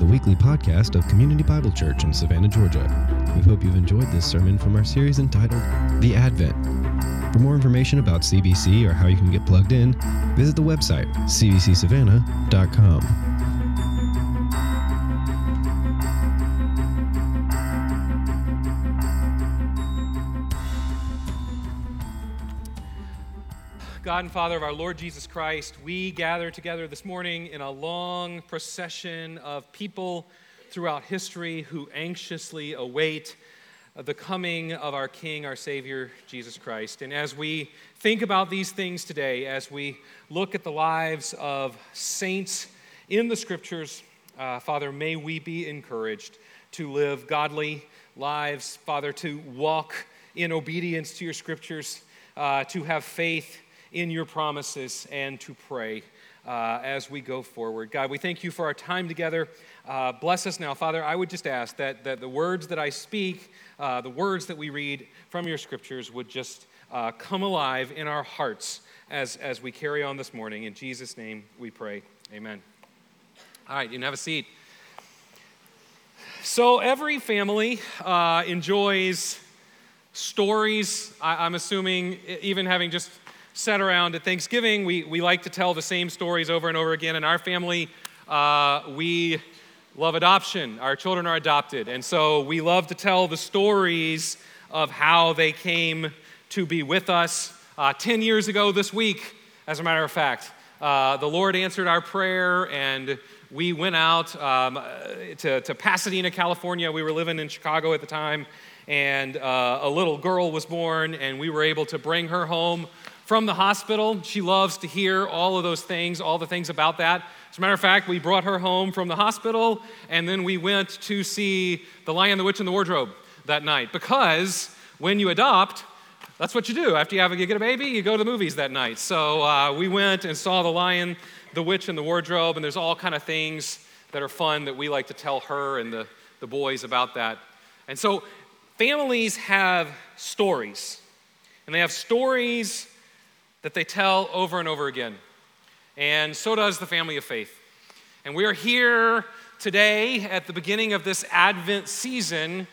the weekly podcast of Community Bible Church in Savannah, Georgia. We hope you've enjoyed this sermon from our series entitled The Advent. For more information about CBC or how you can get plugged in, visit the website cbcsavannah.com. God and Father of our Lord Jesus Christ, we gather together this morning in a long procession of people throughout history who anxiously await the coming of our King, our Savior, Jesus Christ. And as we think about these things today, as we look at the lives of saints in the Scriptures, uh, Father, may we be encouraged to live godly lives, Father, to walk in obedience to your Scriptures, uh, to have faith in your promises and to pray uh, as we go forward. God, we thank you for our time together. Uh, bless us now. Father, I would just ask that, that the words that I speak, uh, the words that we read from your scriptures would just uh, come alive in our hearts as, as we carry on this morning. In Jesus' name we pray. Amen. All right, you can have a seat. So, every family uh, enjoys stories. I, I'm assuming, even having just sat around at Thanksgiving, we, we like to tell the same stories over and over again. In our family, uh, we love adoption. Our children are adopted. And so we love to tell the stories of how they came to be with us. Uh, 10 years ago this week, as a matter of fact, uh, the Lord answered our prayer and we went out um, to, to Pasadena, California. We were living in Chicago at the time, and uh, a little girl was born, and we were able to bring her home from the hospital. She loves to hear all of those things, all the things about that. As a matter of fact, we brought her home from the hospital, and then we went to see The Lion, the Witch, and the Wardrobe that night. Because when you adopt, that's what you do. After you, have, a, you get a baby, you go to the movies that night. So uh, we went and saw The Lion, the Witch, and the Wardrobe, and there's all kind of things that are fun that we like to tell her and the, the boys about that. And so families have stories, and they have stories that they tell over and over again. And so does the family of faith. And we are here today at the beginning of this Advent season,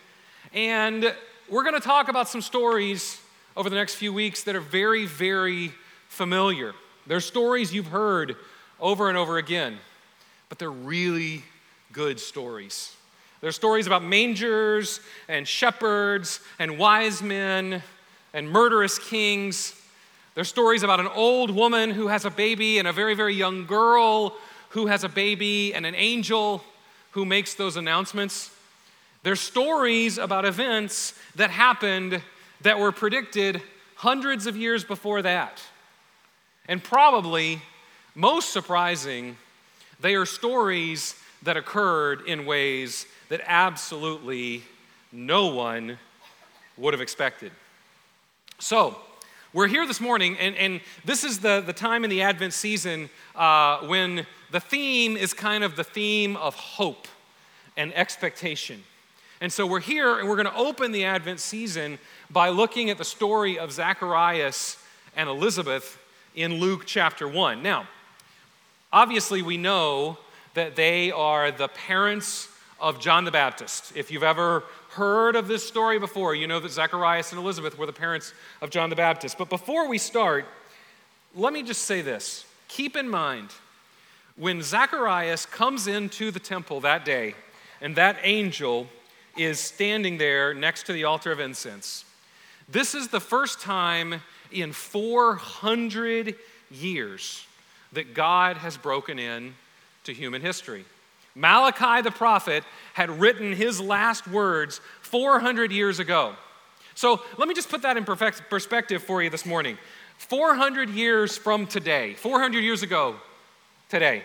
and we're going to talk about some stories over the next few weeks that are very, very familiar. They're stories you've heard over and over again, but they're really good stories. They're stories about mangers and shepherds and wise men and murderous kings there's stories about an old woman who has a baby and a very, very young girl who has a baby and an angel who makes those announcements. There's stories about events that happened that were predicted hundreds of years before that. And probably, most surprising, they are stories that occurred in ways that absolutely no one would have expected. So, we're here this morning, and, and this is the, the time in the Advent season uh, when the theme is kind of the theme of hope and expectation. And so we're here, and we're going to open the Advent season by looking at the story of Zacharias and Elizabeth in Luke chapter 1. Now, obviously, we know that they are the parents of John the Baptist. If you've ever heard of this story before, you know that Zacharias and Elizabeth were the parents of John the Baptist. But before we start, let me just say this. Keep in mind, when Zacharias comes into the temple that day, and that angel is standing there next to the altar of incense, this is the first time in 400 years that God has broken in to human history. Malachi the prophet had written his last words 400 years ago. So let me just put that in perspective for you this morning. 400 years from today, 400 years ago today,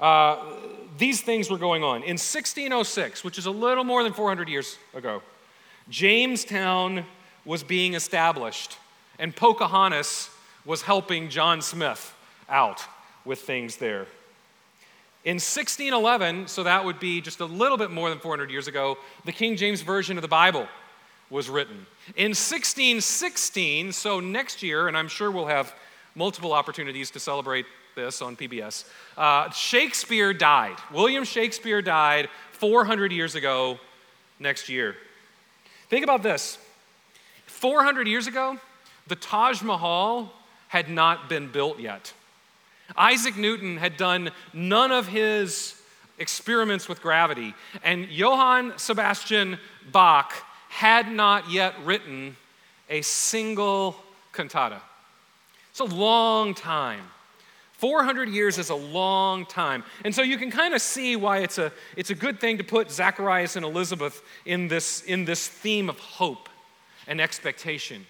uh, these things were going on. In 1606, which is a little more than 400 years ago, Jamestown was being established, and Pocahontas was helping John Smith out with things there. In 1611, so that would be just a little bit more than 400 years ago, the King James Version of the Bible was written. In 1616, so next year, and I'm sure we'll have multiple opportunities to celebrate this on PBS. Uh, Shakespeare died. William Shakespeare died 400 years ago next year. Think about this 400 years ago, the Taj Mahal had not been built yet. Isaac Newton had done none of his experiments with gravity, and Johann Sebastian Bach had not yet written a single cantata. It's a long time. 400 years is a long time. And so you can kind of see why it's a, it's a good thing to put Zacharias and Elizabeth in this, in this theme of hope and expectation.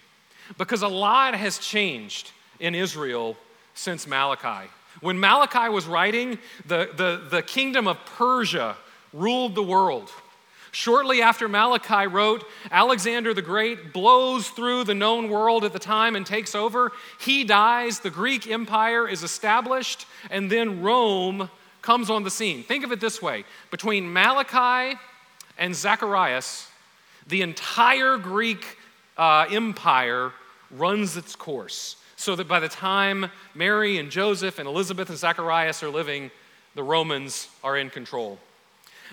Because a lot has changed in Israel since Malachi. When Malachi was writing, the, the, the kingdom of Persia ruled the world. Shortly after Malachi wrote, Alexander the Great blows through the known world at the time and takes over. He dies, the Greek Empire is established, and then Rome comes on the scene. Think of it this way between Malachi and Zacharias, the entire Greek uh, empire runs its course. So that by the time Mary and Joseph and Elizabeth and Zacharias are living, the Romans are in control.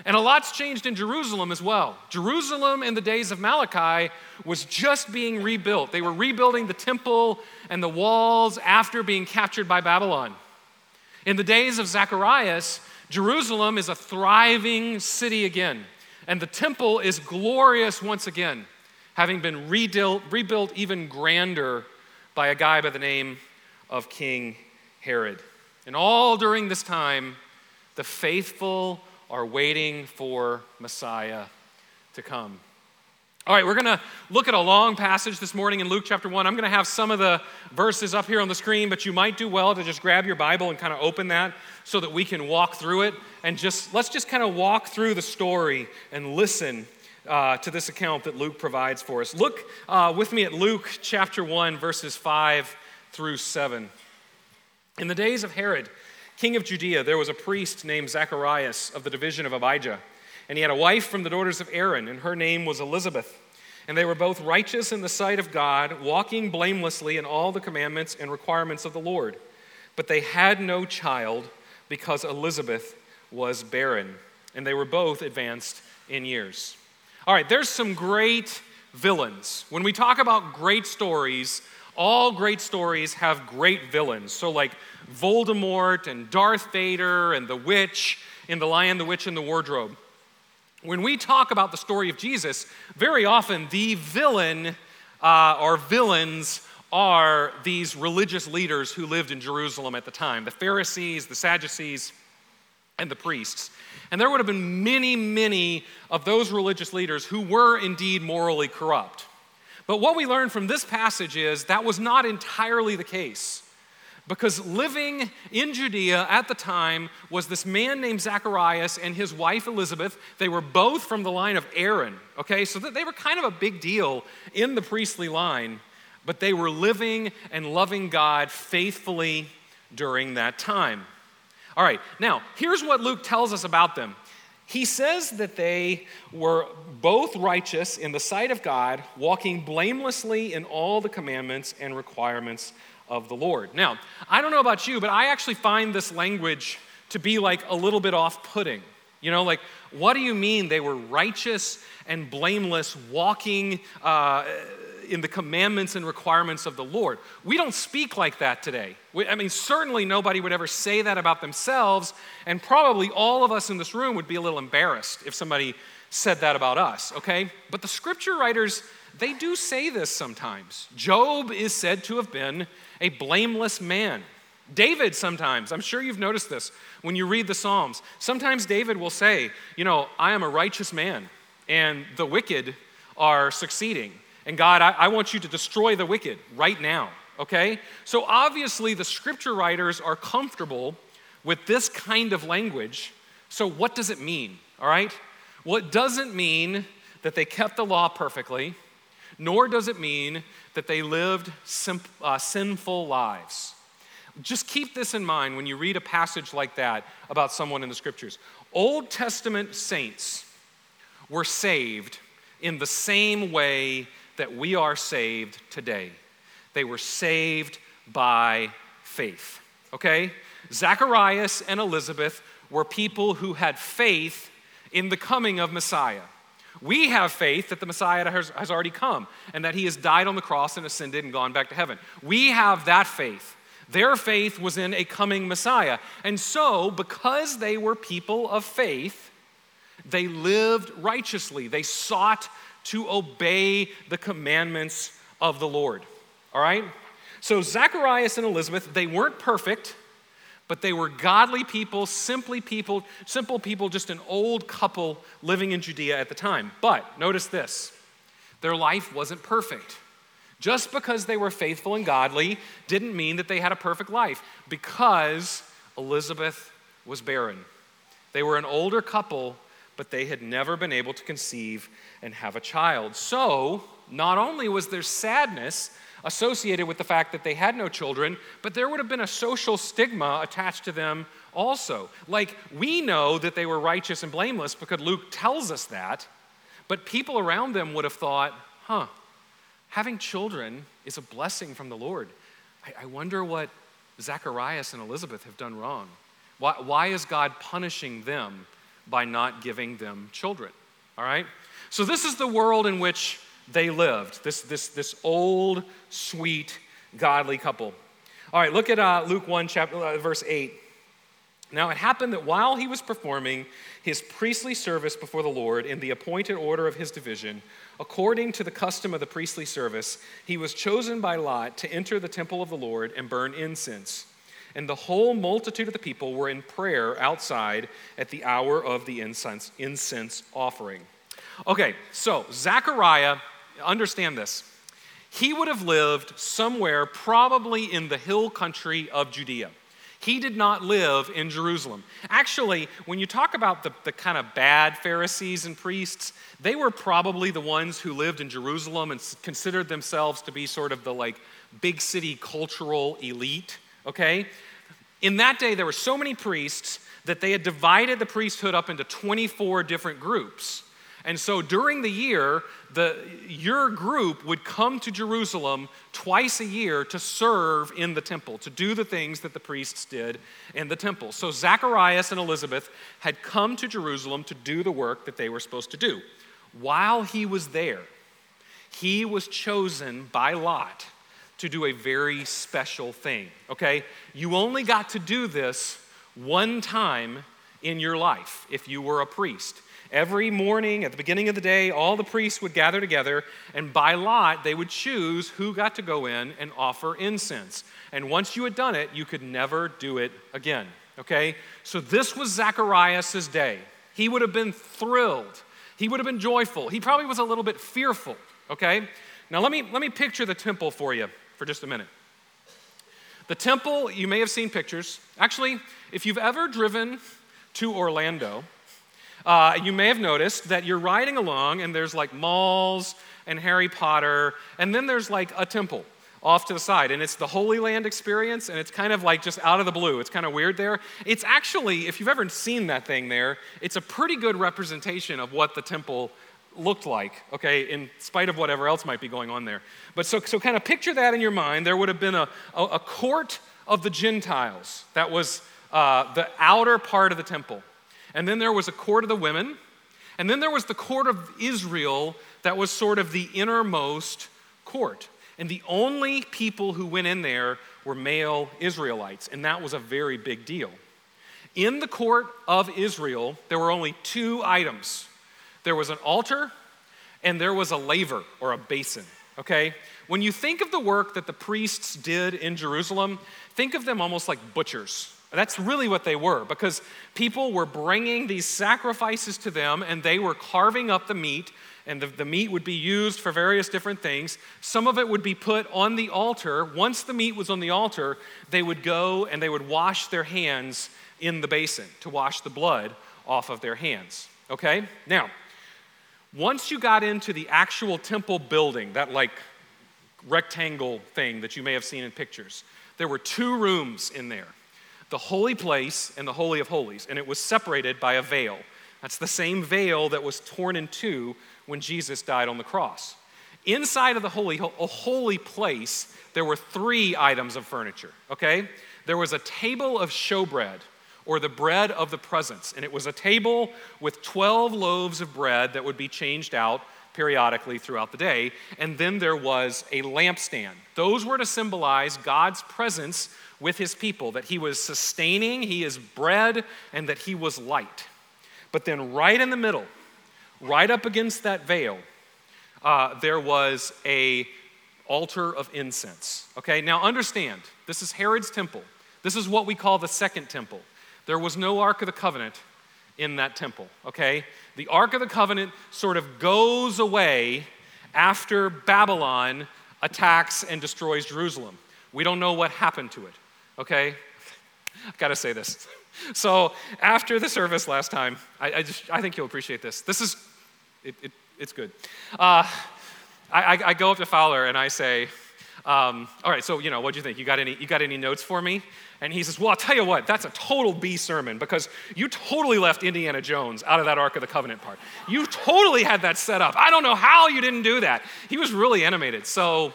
And a lot's changed in Jerusalem as well. Jerusalem in the days of Malachi was just being rebuilt. They were rebuilding the temple and the walls after being captured by Babylon. In the days of Zacharias, Jerusalem is a thriving city again, and the temple is glorious once again, having been rebuilt, rebuilt even grander by a guy by the name of King Herod. And all during this time, the faithful are waiting for Messiah to come. All right, we're going to look at a long passage this morning in Luke chapter 1. I'm going to have some of the verses up here on the screen, but you might do well to just grab your Bible and kind of open that so that we can walk through it and just let's just kind of walk through the story and listen uh, to this account that Luke provides for us. Look uh, with me at Luke chapter 1, verses 5 through 7. In the days of Herod, king of Judea, there was a priest named Zacharias of the division of Abijah. And he had a wife from the daughters of Aaron, and her name was Elizabeth. And they were both righteous in the sight of God, walking blamelessly in all the commandments and requirements of the Lord. But they had no child because Elizabeth was barren, and they were both advanced in years. All right, there's some great villains. When we talk about great stories, all great stories have great villains. So, like Voldemort and Darth Vader and the witch in The Lion, the Witch, and the Wardrobe. When we talk about the story of Jesus, very often the villain uh, or villains are these religious leaders who lived in Jerusalem at the time the Pharisees, the Sadducees, and the priests. And there would have been many, many of those religious leaders who were indeed morally corrupt. But what we learn from this passage is that was not entirely the case. Because living in Judea at the time was this man named Zacharias and his wife Elizabeth. They were both from the line of Aaron, okay? So they were kind of a big deal in the priestly line, but they were living and loving God faithfully during that time. All right, now here's what Luke tells us about them. He says that they were both righteous in the sight of God, walking blamelessly in all the commandments and requirements of the Lord. Now, I don't know about you, but I actually find this language to be like a little bit off putting. You know, like, what do you mean they were righteous and blameless, walking uh, in the commandments and requirements of the Lord? We don't speak like that today. We, I mean, certainly nobody would ever say that about themselves, and probably all of us in this room would be a little embarrassed if somebody said that about us, okay? But the scripture writers, they do say this sometimes. Job is said to have been a blameless man. David sometimes, I'm sure you've noticed this when you read the Psalms. Sometimes David will say, You know, I am a righteous man, and the wicked are succeeding. And God, I, I want you to destroy the wicked right now, okay? So obviously, the scripture writers are comfortable with this kind of language. So, what does it mean, all right? Well, it doesn't mean that they kept the law perfectly, nor does it mean that they lived sim- uh, sinful lives. Just keep this in mind when you read a passage like that about someone in the scriptures. Old Testament saints were saved in the same way that we are saved today. They were saved by faith. Okay? Zacharias and Elizabeth were people who had faith in the coming of Messiah. We have faith that the Messiah has, has already come and that he has died on the cross and ascended and gone back to heaven. We have that faith. Their faith was in a coming Messiah. And so, because they were people of faith, they lived righteously. They sought to obey the commandments of the Lord. All right? So, Zacharias and Elizabeth, they weren't perfect, but they were godly people, simply people, simple people, just an old couple living in Judea at the time. But notice this their life wasn't perfect. Just because they were faithful and godly didn't mean that they had a perfect life, because Elizabeth was barren. They were an older couple, but they had never been able to conceive and have a child. So, not only was there sadness associated with the fact that they had no children, but there would have been a social stigma attached to them also. Like, we know that they were righteous and blameless because Luke tells us that, but people around them would have thought, huh, having children is a blessing from the Lord. I, I wonder what Zacharias and Elizabeth have done wrong. Why, why is God punishing them by not giving them children? All right? So, this is the world in which they lived, this, this, this old, sweet, godly couple. All right, look at uh, Luke 1, chapter, uh, verse 8. Now it happened that while he was performing his priestly service before the Lord in the appointed order of his division, according to the custom of the priestly service, he was chosen by Lot to enter the temple of the Lord and burn incense. And the whole multitude of the people were in prayer outside at the hour of the incense, incense offering. Okay, so Zechariah, understand this. He would have lived somewhere probably in the hill country of Judea. He did not live in Jerusalem. Actually, when you talk about the, the kind of bad Pharisees and priests, they were probably the ones who lived in Jerusalem and considered themselves to be sort of the like big city cultural elite, okay? In that day, there were so many priests that they had divided the priesthood up into 24 different groups. And so during the year, the, your group would come to Jerusalem twice a year to serve in the temple, to do the things that the priests did in the temple. So Zacharias and Elizabeth had come to Jerusalem to do the work that they were supposed to do. While he was there, he was chosen by Lot to do a very special thing, okay? You only got to do this one time in your life if you were a priest. Every morning at the beginning of the day, all the priests would gather together, and by lot, they would choose who got to go in and offer incense. And once you had done it, you could never do it again. Okay? So this was Zacharias' day. He would have been thrilled. He would have been joyful. He probably was a little bit fearful. Okay? Now let me let me picture the temple for you for just a minute. The temple, you may have seen pictures. Actually, if you've ever driven to Orlando, uh, you may have noticed that you're riding along and there's like malls and Harry Potter, and then there's like a temple off to the side. And it's the Holy Land experience, and it's kind of like just out of the blue. It's kind of weird there. It's actually, if you've ever seen that thing there, it's a pretty good representation of what the temple looked like, okay, in spite of whatever else might be going on there. But so, so kind of picture that in your mind. There would have been a, a, a court of the Gentiles that was uh, the outer part of the temple. And then there was a court of the women. And then there was the court of Israel that was sort of the innermost court. And the only people who went in there were male Israelites. And that was a very big deal. In the court of Israel, there were only two items there was an altar and there was a laver or a basin. Okay? When you think of the work that the priests did in Jerusalem, think of them almost like butchers. That's really what they were because people were bringing these sacrifices to them and they were carving up the meat, and the, the, meat would be used for various different things. Some of it would be put on the altar. Once the meat was on the altar, they would go and they would wash their hands in the basin to wash the blood off of their hands. Okay? Now, once you got into the actual temple building, that like rectangle thing that you may have seen in pictures, there were two rooms in there the holy place and the Holy of Holies, and it was separated by a veil. That's the same veil that was torn in two when Jesus died on the cross. Inside of the holy, a holy place, there were three items of furniture, okay? there was a table of showbread, or the bread of the presence. And it was a table with 12 loaves of bread that would be changed out periodically throughout the day. And then there was a lampstand. Those were to symbolize God's presence with his people, that he was sustaining, he is bread, and that he was light. But then, right in the middle, right up against that veil, uh, there was a altar of incense. Okay, now understand, this is Herod's temple. This is what we call the second temple. There was no Ark of the Covenant in that temple, okay? The Ark of the Covenant sort of goes away after Babylon attacks and destroys Jerusalem. We don't know what happened to it, okay? I've got to say this. So, after the service last time, I, I, just, I think you'll appreciate this. This is, it, it, it's good. Uh, I, I, go up to Fowler and I say, um, all right, so, you know, what do you think? You got, any, you got any notes for me? And he says, Well, I'll tell you what, that's a total B sermon because you totally left Indiana Jones out of that Ark of the Covenant part. You totally had that set up. I don't know how you didn't do that. He was really animated. So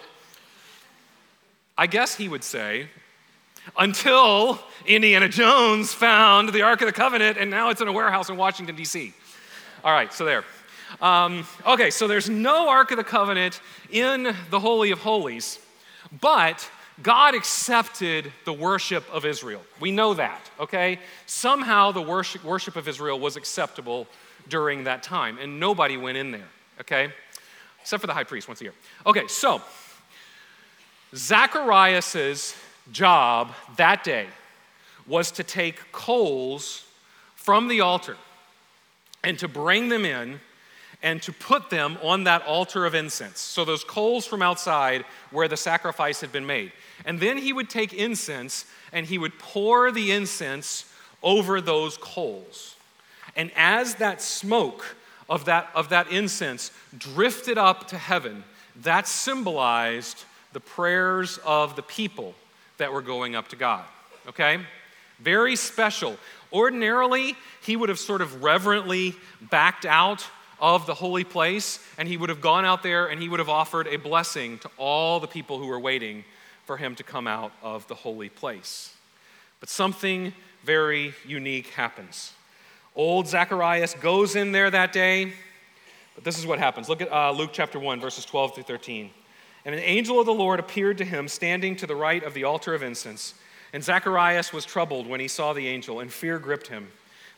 I guess he would say, until Indiana Jones found the Ark of the Covenant and now it's in a warehouse in Washington, D.C. All right, so there. Um, okay, so there's no Ark of the Covenant in the Holy of Holies, but God accepted the worship of Israel. We know that, okay? Somehow the worship, worship of Israel was acceptable during that time, and nobody went in there, okay? Except for the high priest once a year. Okay, so Zacharias' job that day was to take coals from the altar and to bring them in and to put them on that altar of incense. So, those coals from outside where the sacrifice had been made. And then he would take incense and he would pour the incense over those coals. And as that smoke of that, of that incense drifted up to heaven, that symbolized the prayers of the people that were going up to God. Okay? Very special. Ordinarily, he would have sort of reverently backed out of the holy place, and he would have gone out there and he would have offered a blessing to all the people who were waiting for him to come out of the holy place. But something very unique happens. Old Zacharias goes in there that day, but this is what happens. Look at uh, Luke chapter 1, verses 12 through 13. And an angel of the Lord appeared to him standing to the right of the altar of incense. And Zacharias was troubled when he saw the angel, and fear gripped him.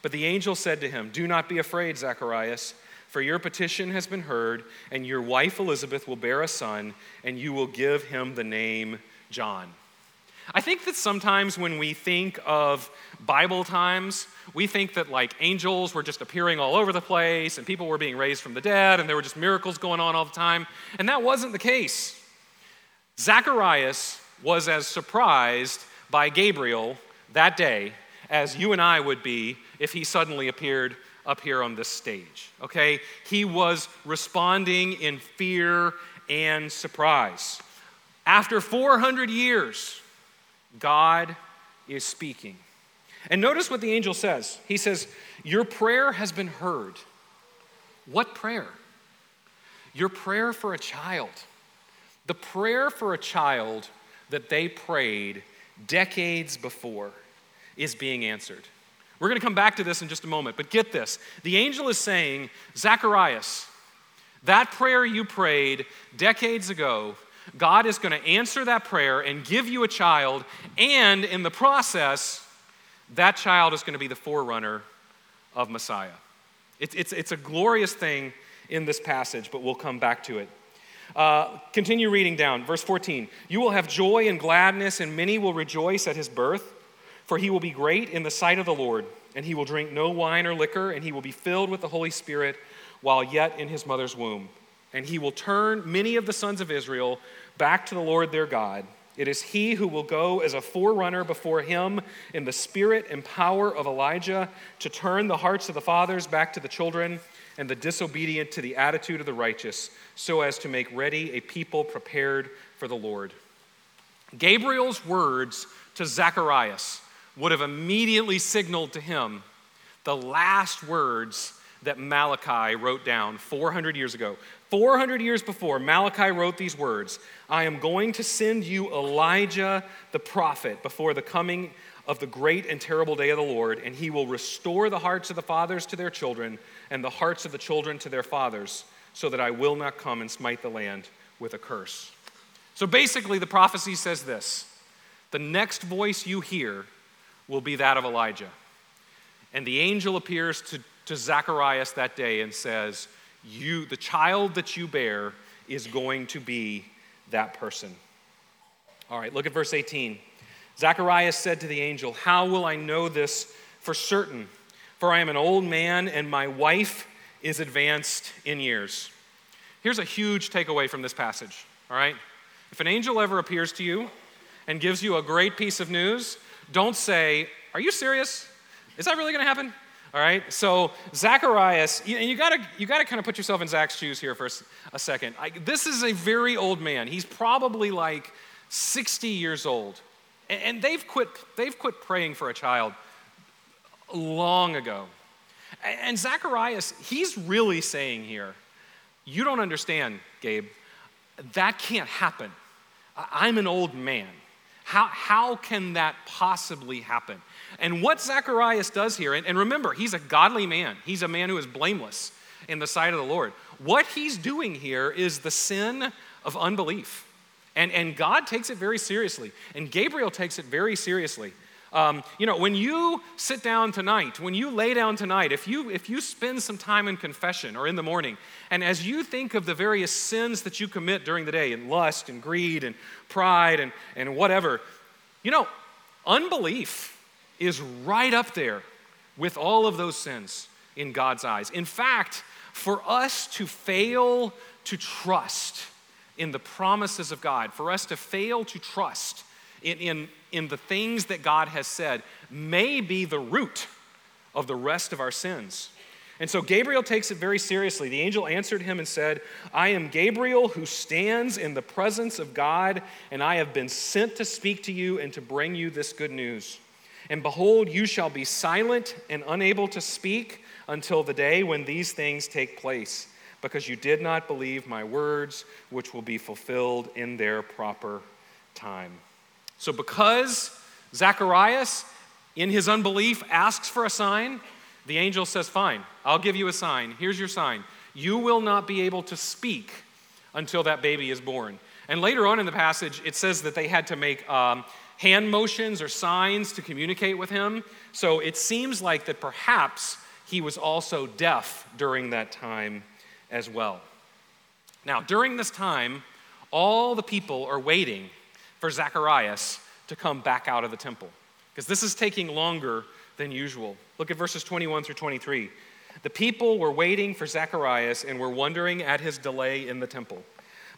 But the angel said to him, Do not be afraid, Zacharias. For your petition has been heard, and your wife Elizabeth will bear a son, and you will give him the name John. I think that sometimes when we think of Bible times, we think that like angels were just appearing all over the place and people were being raised from the dead and there were just miracles going on all the time. And that wasn't the case. Zacharias was as surprised by Gabriel that day as you and I would be if he suddenly appeared up here on this stage, okay? He was responding in fear and surprise. After 400 years, God is speaking. And notice what the angel says. He says, Your prayer has been heard. What prayer? Your prayer for a child. The prayer for a child that they prayed decades before is being answered. We're going to come back to this in just a moment, but get this. The angel is saying, Zacharias, that prayer you prayed decades ago, God is going to answer that prayer and give you a child, and in the process, that child is going to be the forerunner of Messiah. It's, it's, it's a glorious thing in this passage, but we'll come back to it. Uh, continue reading down, verse 14. You will have joy and gladness, and many will rejoice at his birth. For he will be great in the sight of the Lord, and he will drink no wine or liquor, and he will be filled with the Holy Spirit while yet in his mother's womb. And he will turn many of the sons of Israel back to the Lord their God. It is he who will go as a forerunner before him in the spirit and power of Elijah to turn the hearts of the fathers back to the children and the disobedient to the attitude of the righteous, so as to make ready a people prepared for the Lord. Gabriel's words to Zacharias would have immediately signaled to him the last words that Malachi wrote down 400 years ago. 400 years before, Malachi wrote these words I am going to send you Elijah the prophet before the coming of the great and terrible day of the Lord, and he will restore the hearts of the fathers to their children and the hearts of the children to their fathers, so that I will not come and smite the land with a curse. So basically, the prophecy says this the next voice you hear will be that of Elijah. And the angel appears to, to Zacharias that day and says, you, The child that you bear is going to be that person. All right, look at verse 18. Zacharias said to the angel, How will I know this for certain? For I am an old man and my wife is advanced in years. Here's a huge takeaway from this passage, all right? If an angel ever appears to you and gives you a great piece of news, don't say, Are you serious? Is that really going to happen? All right. So Zacharias, and you gotta you gotta kind of put yourself in Zach's shoes here for a second. I, this is a very old man. He's probably like 60 years old, and, and they've quit they've quit praying for a child long ago. And, and Zacharias, he's really saying here, you don't understand, Gabe. That can't happen. I'm an old man. How, how can that possibly happen? And what Zacharias does here, and, and remember, he's a godly man, he's a man who is blameless in the sight of the Lord. What he's doing here is the sin of unbelief. And, and God takes it very seriously, and Gabriel takes it very seriously. Um, you know, when you sit down tonight, when you lay down tonight, if you, if you spend some time in confession or in the morning, and as you think of the various sins that you commit during the day, in lust and greed and pride and, and whatever, you know, unbelief is right up there with all of those sins in God's eyes. In fact, for us to fail to trust in the promises of God, for us to fail to trust in, in, in the things that God has said, may be the root of the rest of our sins. And so Gabriel takes it very seriously. The angel answered him and said, I am Gabriel who stands in the presence of God, and I have been sent to speak to you and to bring you this good news. And behold, you shall be silent and unable to speak until the day when these things take place, because you did not believe my words, which will be fulfilled in their proper time. So, because Zacharias, in his unbelief, asks for a sign, the angel says, Fine, I'll give you a sign. Here's your sign. You will not be able to speak until that baby is born. And later on in the passage, it says that they had to make um, hand motions or signs to communicate with him. So it seems like that perhaps he was also deaf during that time as well. Now, during this time, all the people are waiting for Zacharias to come back out of the temple because this is taking longer than usual. Look at verses 21 through 23. The people were waiting for Zacharias and were wondering at his delay in the temple.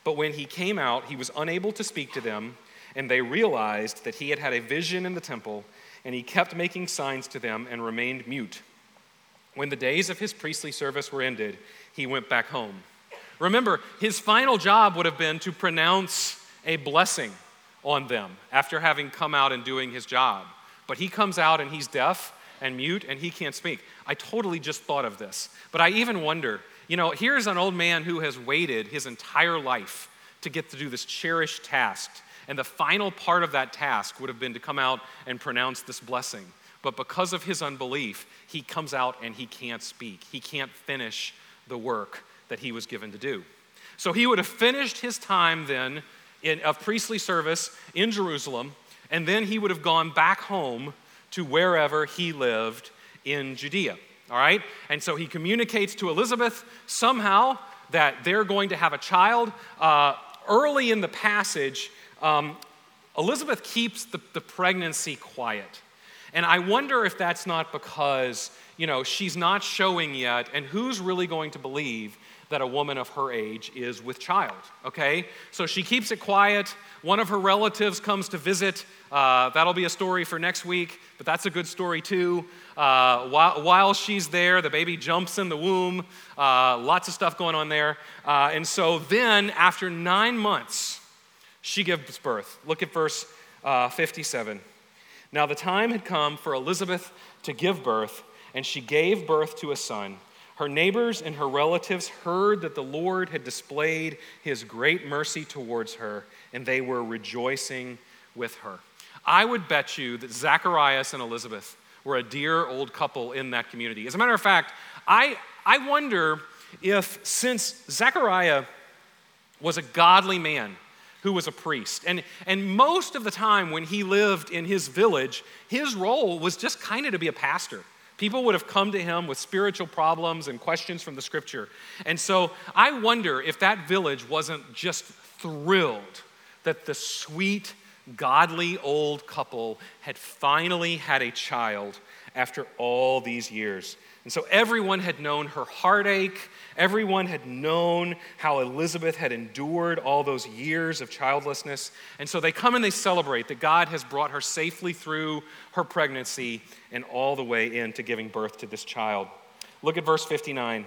But when he came out, he was unable to speak to them, and they realized that he had had a vision in the temple, and he kept making signs to them and remained mute. When the days of his priestly service were ended, he went back home. Remember, his final job would have been to pronounce a blessing on them after having come out and doing his job. But he comes out and he's deaf and mute and he can't speak. I totally just thought of this. But I even wonder you know, here's an old man who has waited his entire life to get to do this cherished task. And the final part of that task would have been to come out and pronounce this blessing. But because of his unbelief, he comes out and he can't speak. He can't finish the work that he was given to do. So he would have finished his time then in, of priestly service in Jerusalem, and then he would have gone back home to wherever he lived in Judea. All right? And so he communicates to Elizabeth somehow that they're going to have a child. Uh, early in the passage, um, Elizabeth keeps the, the pregnancy quiet. And I wonder if that's not because, you know, she's not showing yet, and who's really going to believe that a woman of her age is with child, okay? So she keeps it quiet. One of her relatives comes to visit. Uh, that'll be a story for next week, but that's a good story too. Uh, while, while, she's there, the baby jumps in the womb. Uh, lots of stuff going on there. Uh, and so then, after nine months, she gives birth. Look at verse uh, 57. Now the time had come for Elizabeth to give birth, and she gave birth to a son. Her neighbors and her relatives heard that the Lord had displayed his great mercy towards her, and they were rejoicing with her. I would bet you that Zacharias and Elizabeth were a dear old couple in that community. As a matter of fact, I, I wonder if since Zechariah was a godly man who was a priest, and, and most of the time when he lived in his village, his role was just kind of to be a pastor. People would have come to him with spiritual problems and questions from the scripture. And so I wonder if that village wasn't just thrilled that the sweet, godly old couple had finally had a child after all these years. And so everyone had known her heartache. Everyone had known how Elizabeth had endured all those years of childlessness. And so they come and they celebrate that God has brought her safely through her pregnancy and all the way into giving birth to this child. Look at verse 59.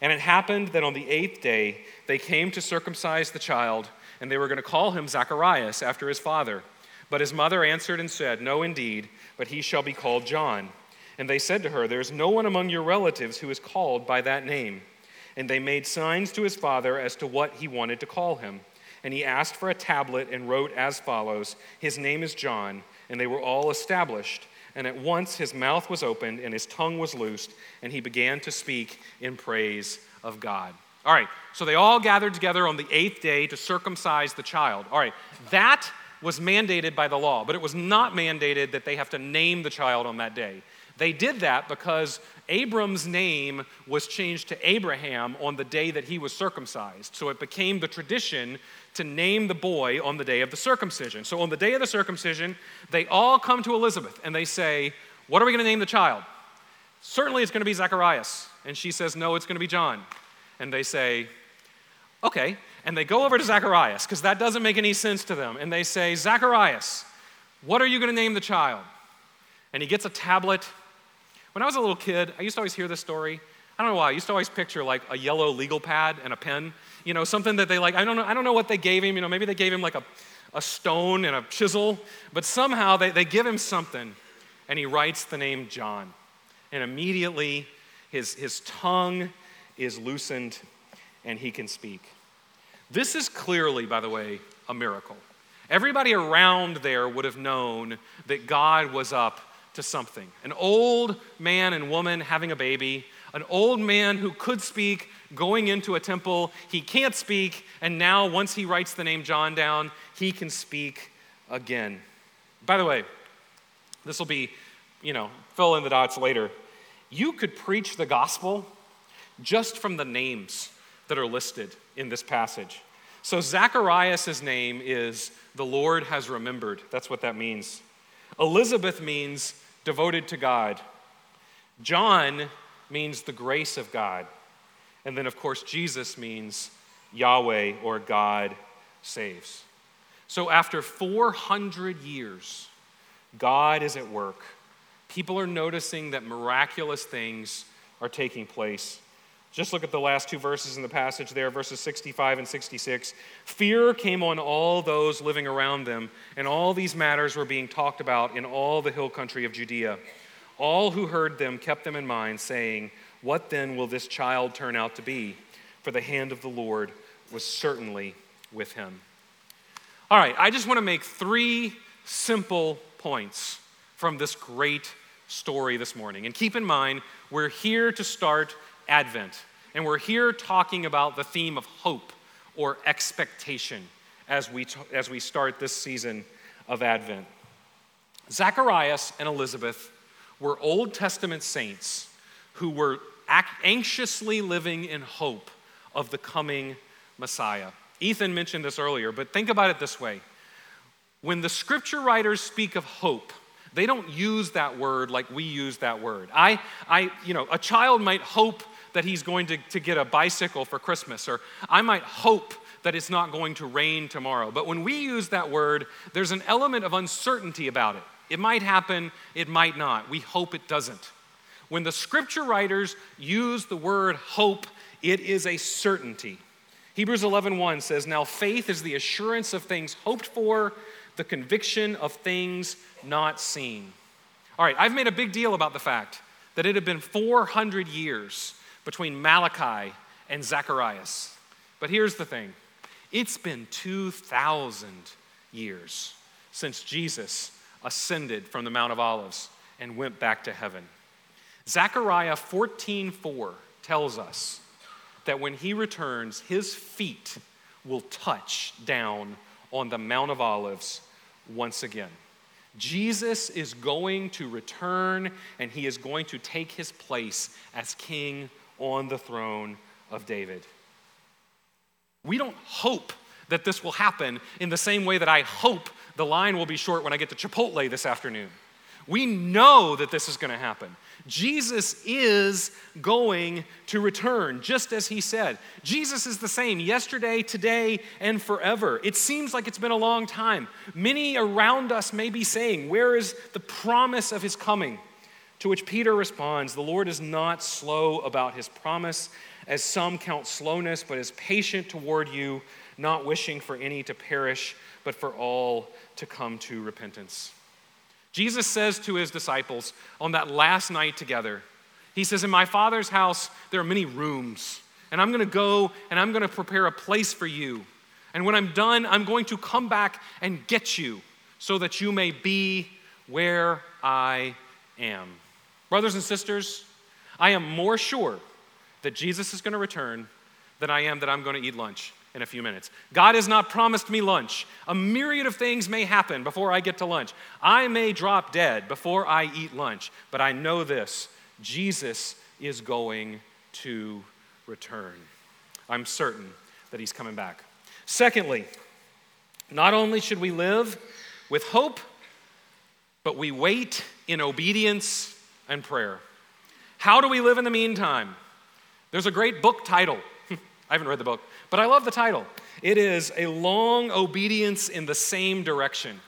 And it happened that on the eighth day they came to circumcise the child, and they were going to call him Zacharias after his father. But his mother answered and said, No, indeed, but he shall be called John. And they said to her, There is no one among your relatives who is called by that name. And they made signs to his father as to what he wanted to call him. And he asked for a tablet and wrote as follows His name is John. And they were all established. And at once his mouth was opened and his tongue was loosed, and he began to speak in praise of God. All right, so they all gathered together on the eighth day to circumcise the child. All right, that was mandated by the law, but it was not mandated that they have to name the child on that day. They did that because Abram's name was changed to Abraham on the day that he was circumcised. So it became the tradition to name the boy on the day of the circumcision. So on the day of the circumcision, they all come to Elizabeth and they say, What are we going to name the child? Certainly it's going to be Zacharias. And she says, No, it's going to be John. And they say, Okay. And they go over to Zacharias because that doesn't make any sense to them. And they say, Zacharias, what are you going to name the child? And he gets a tablet when I was a little kid, I used to always hear this story. I don't know why. I used to always picture like a yellow legal pad and a pen, you know, something that they like. I don't know, I don't know what they gave him. You know, maybe they gave him like a, a stone and a chisel, but somehow they, they give him something and he writes the name John. And immediately his, his tongue is loosened and he can speak. This is clearly, by the way, a miracle. Everybody around there would have known that God was up to something. An old man and woman having a baby, an old man who could speak going into a temple. He can't speak, and now once he writes the name John down, he can speak again. By the way, this will be, you know, fill in the dots later. You could preach the gospel just from the names that are listed in this passage. So Zacharias' name is the Lord has remembered. That's what that means. Elizabeth means devoted to God. John means the grace of God. And then, of course, Jesus means Yahweh or God saves. So, after 400 years, God is at work. People are noticing that miraculous things are taking place. Just look at the last two verses in the passage there, verses 65 and 66. Fear came on all those living around them, and all these matters were being talked about in all the hill country of Judea. All who heard them kept them in mind, saying, What then will this child turn out to be? For the hand of the Lord was certainly with him. All right, I just want to make three simple points from this great story this morning. And keep in mind, we're here to start Advent. And we're here talking about the theme of hope or expectation as we, t- as we start this season of Advent. Zacharias and Elizabeth were Old Testament saints who were anxiously living in hope of the coming Messiah. Ethan mentioned this earlier, but think about it this way. When the scripture writers speak of hope, they don't use that word like we use that word. I, I, you know, a child might hope that he's going to, to get a bicycle for Christmas, or I might hope that it's not going to rain tomorrow. But when we use that word, there's an element of uncertainty about it. It might happen, it might not. We hope it doesn't. When the scripture writers use the word hope, it is a certainty. Hebrews 11:1 says, "Now faith is the assurance of things hoped for, the conviction of things not seen." All right, I've made a big deal about the fact that it had been 400 years between Malachi and Zacharias. But here's the thing it's been 2,000 years since Jesus ascended from the Mount of Olives and went back to heaven. Zechariah 14:4 tells us that when he returns, his feet will touch down on the Mount of Olives once again. Jesus is going to return and he is going to take his place as king on the throne of David. We don't hope that this will happen in the same way that I hope the line will be short when I get to Chipotle this afternoon. We know that this is going to happen. Jesus is going to return, just as he said. Jesus is the same yesterday, today, and forever. It seems like it's been a long time. Many around us may be saying, Where is the promise of his coming? To which Peter responds, The Lord is not slow about his promise, as some count slowness, but is patient toward you, not wishing for any to perish, but for all to come to repentance. Jesus says to his disciples on that last night together, He says, In my Father's house, there are many rooms, and I'm going to go and I'm going to prepare a place for you. And when I'm done, I'm going to come back and get you so that you may be where I am. Brothers and sisters, I am more sure that Jesus is going to return than I am that I'm going to eat lunch in a few minutes. God has not promised me lunch. A myriad of things may happen before I get to lunch. I may drop dead before I eat lunch, but I know this Jesus is going to return. I'm certain that he's coming back. Secondly, not only should we live with hope, but we wait in obedience and prayer. How do we live in the meantime? There's a great book title. I haven't read the book, but I love the title. It is A Long Obedience in the Same Direction.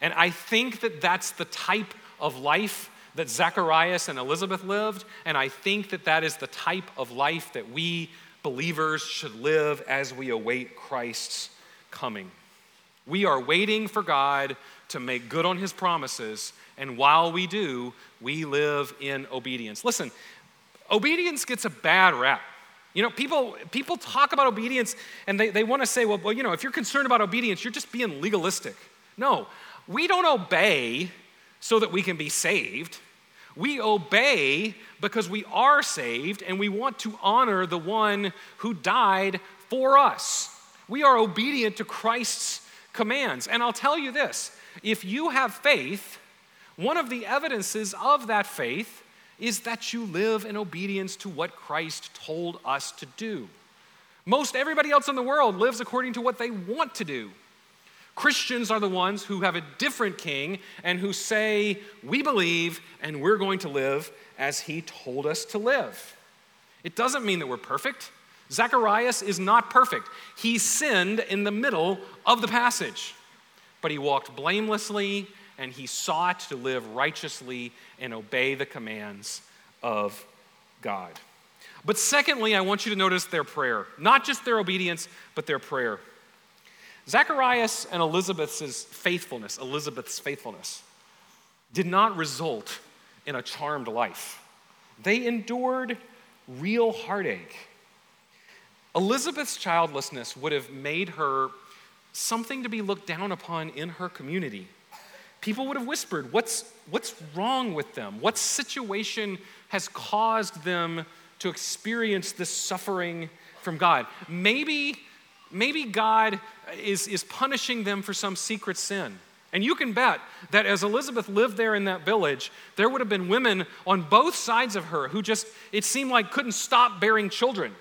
And I think that that's the type of life that Zacharias and Elizabeth lived, and I think that that is the type of life that we believers should live as we await Christ's coming. We are waiting for God to make good on his promises, and while we do, we live in obedience. Listen, obedience gets a bad rap. You know, people, people talk about obedience and they, they want to say, well, well, you know, if you're concerned about obedience, you're just being legalistic. No, we don't obey so that we can be saved. We obey because we are saved and we want to honor the one who died for us. We are obedient to Christ's commands. And I'll tell you this if you have faith, one of the evidences of that faith is that you live in obedience to what Christ told us to do. Most everybody else in the world lives according to what they want to do. Christians are the ones who have a different king and who say, We believe and we're going to live as he told us to live. It doesn't mean that we're perfect. Zacharias is not perfect. He sinned in the middle of the passage, but he walked blamelessly and he sought to live righteously and obey the commands of God. But secondly, I want you to notice their prayer, not just their obedience, but their prayer. Zacharias and Elizabeth's faithfulness, Elizabeth's faithfulness, did not result in a charmed life. They endured real heartache. Elizabeth's childlessness would have made her something to be looked down upon in her community people would have whispered, What's, what's wrong with them? What situation has caused them to experience this suffering from God? Maybe, maybe God is, is punishing them for some secret sin. And you can bet that as Elizabeth lived there in that village, there would have been women on both sides of her who just, it seemed like, couldn't stop bearing children.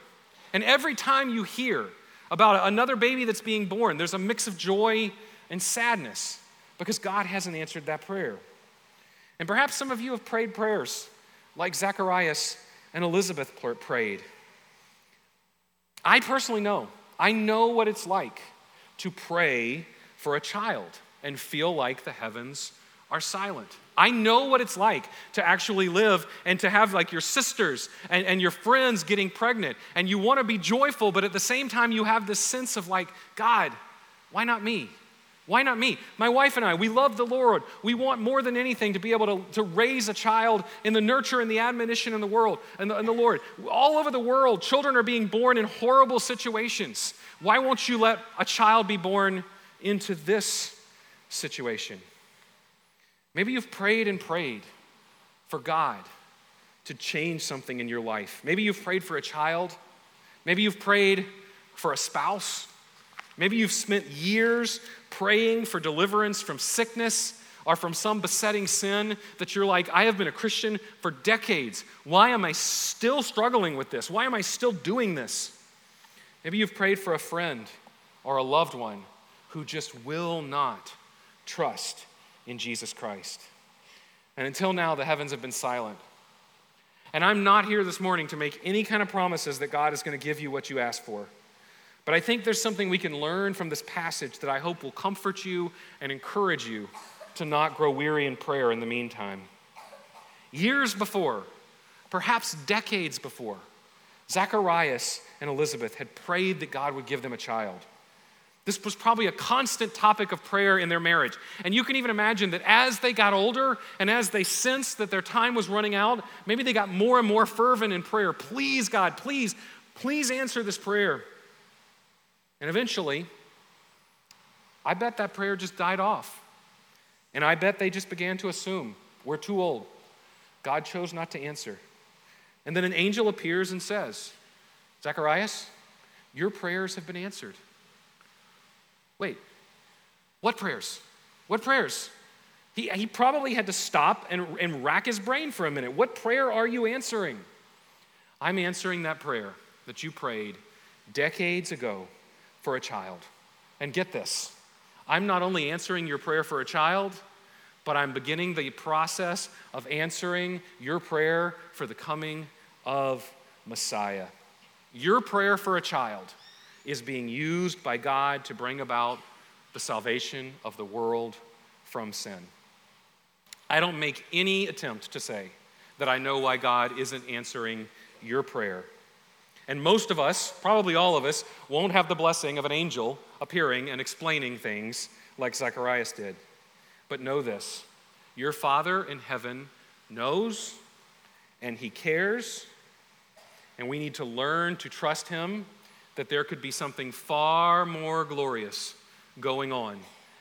And every time you hear about another baby that's being born, there's a mix of joy and sadness because God hasn't answered that prayer. And perhaps some of you have prayed prayers like Zacharias and Elizabeth prayed. I personally know. I know what it's like to pray for a child and feel like the heavens are silent. I know what it's like to actually live and to have like your sisters and, and your friends getting pregnant, and you want to be joyful, but at the same time, you have this sense of like, God, why not me? Why not me? My wife and I, we love the Lord. We want more than anything to be able to, to raise a child in the nurture and the admonition in the world and the, and the Lord. All over the world, children are being born in horrible situations. Why won't you let a child be born into this situation? Maybe you've prayed and prayed for God to change something in your life. Maybe you've prayed for a child. Maybe you've prayed for a spouse. Maybe you've spent years praying for deliverance from sickness or from some besetting sin that you're like, I have been a Christian for decades. Why am I still struggling with this? Why am I still doing this? Maybe you've prayed for a friend or a loved one who just will not trust in Jesus Christ. And until now, the heavens have been silent. And I'm not here this morning to make any kind of promises that God is going to give you what you ask for. But I think there's something we can learn from this passage that I hope will comfort you and encourage you to not grow weary in prayer in the meantime. Years before, perhaps decades before, Zacharias and Elizabeth had prayed that God would give them a child. This was probably a constant topic of prayer in their marriage. And you can even imagine that as they got older and as they sensed that their time was running out, maybe they got more and more fervent in prayer. Please, God, please, please answer this prayer. And eventually, I bet that prayer just died off. And I bet they just began to assume we're too old. God chose not to answer. And then an angel appears and says, Zacharias, your prayers have been answered. Wait, what prayers? What prayers? He, he probably had to stop and, and rack his brain for a minute. What prayer are you answering? I'm answering that prayer that you prayed decades ago for a child. And get this I'm not only answering your prayer for a child, but I'm beginning the process of answering your prayer for the coming of Messiah. Your prayer for a child is being used by God to bring about the salvation of the world from sin. I don't make any attempt to say that I know why God isn't answering your prayer and most of us, probably all of us, won't have the blessing of an angel appearing and explaining things like Zacharias did. But know this your Father in heaven knows and he cares, and we need to learn to trust him that there could be something far more glorious going on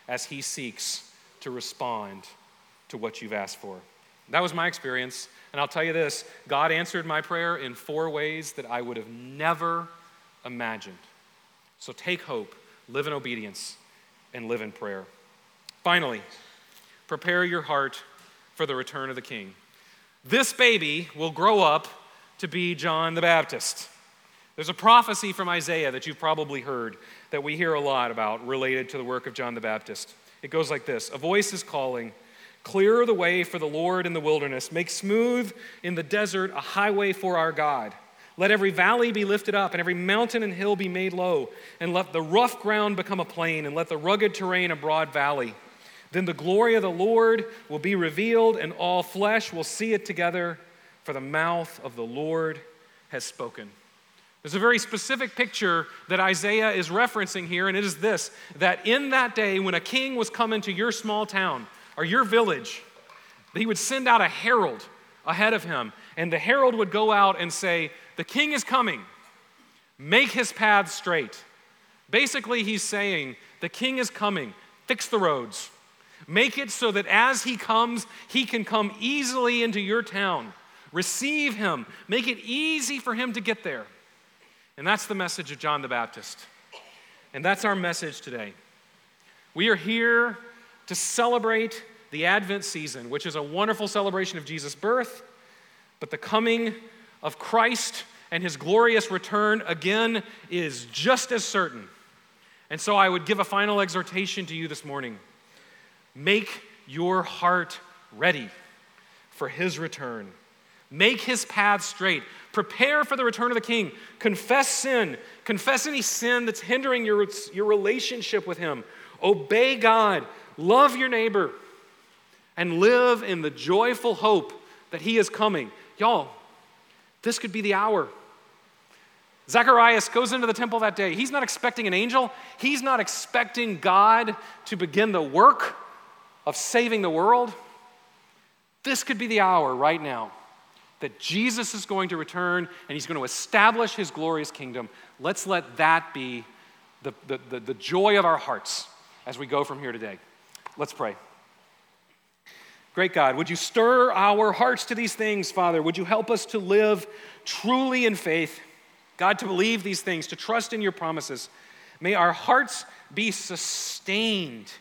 as he seeks to respond to what you've asked for. That was my experience. And I'll tell you this God answered my prayer in four ways that I would have never imagined. So take hope, live in obedience, and live in prayer. Finally, prepare your heart for the return of the King. This baby will grow up to be John the Baptist. There's a prophecy from Isaiah that you've probably heard that we hear a lot about related to the work of John the Baptist. It goes like this A voice is calling, Clear the way for the Lord in the wilderness. Make smooth in the desert a highway for our God. Let every valley be lifted up, and every mountain and hill be made low, and let the rough ground become a plain, and let the rugged terrain a broad valley. Then the glory of the Lord will be revealed, and all flesh will see it together, for the mouth of the Lord has spoken. There's a very specific picture that Isaiah is referencing here, and it is this that in that day when a king was coming to your small town, or your village, he would send out a herald ahead of him. And the herald would go out and say, The king is coming, make his path straight. Basically, he's saying, The king is coming, fix the roads. Make it so that as he comes, he can come easily into your town. Receive him. Make it easy for him to get there. And that's the message of John the Baptist. And that's our message today. We are here to celebrate the Advent season, which is a wonderful celebration of Jesus' birth, but the coming of Christ and his glorious return again is just as certain. And so I would give a final exhortation to you this morning make your heart ready for his return. Make his path straight. Prepare for the return of the king. Confess sin. Confess any sin that's hindering your, your relationship with him. Obey God love your neighbor, and live in the joyful hope that He is coming. Y'all, this could be the hour. Zacharias goes into the temple that day. He's not expecting an angel, he's not expecting God to begin the work of saving the world. This could be the hour right now that Jesus is going to return and he's going to establish his glorious kingdom. Let's let that be the, the, the, the joy of our hearts as we go from here today. Let's pray. Great God, would you stir our hearts to these things, Father? Would you help us to live truly in faith? God, to believe these things, to trust in your promises. May our hearts be sustained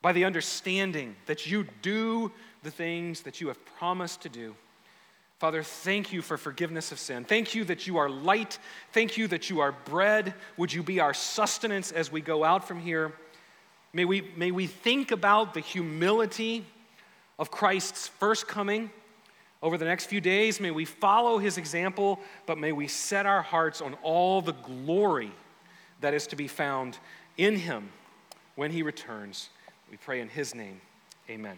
by the understanding that you do the things that you have promised to do. Father, thank you for forgiveness of sin. Thank you that you are light. Thank you that you are bread. Would you be our sustenance as we go out from here? May we, may we think about the humility of Christ's first coming over the next few days, may we follow his example, but may we set our hearts on all the glory that is to be found in him when he returns. We pray in his name. Amen.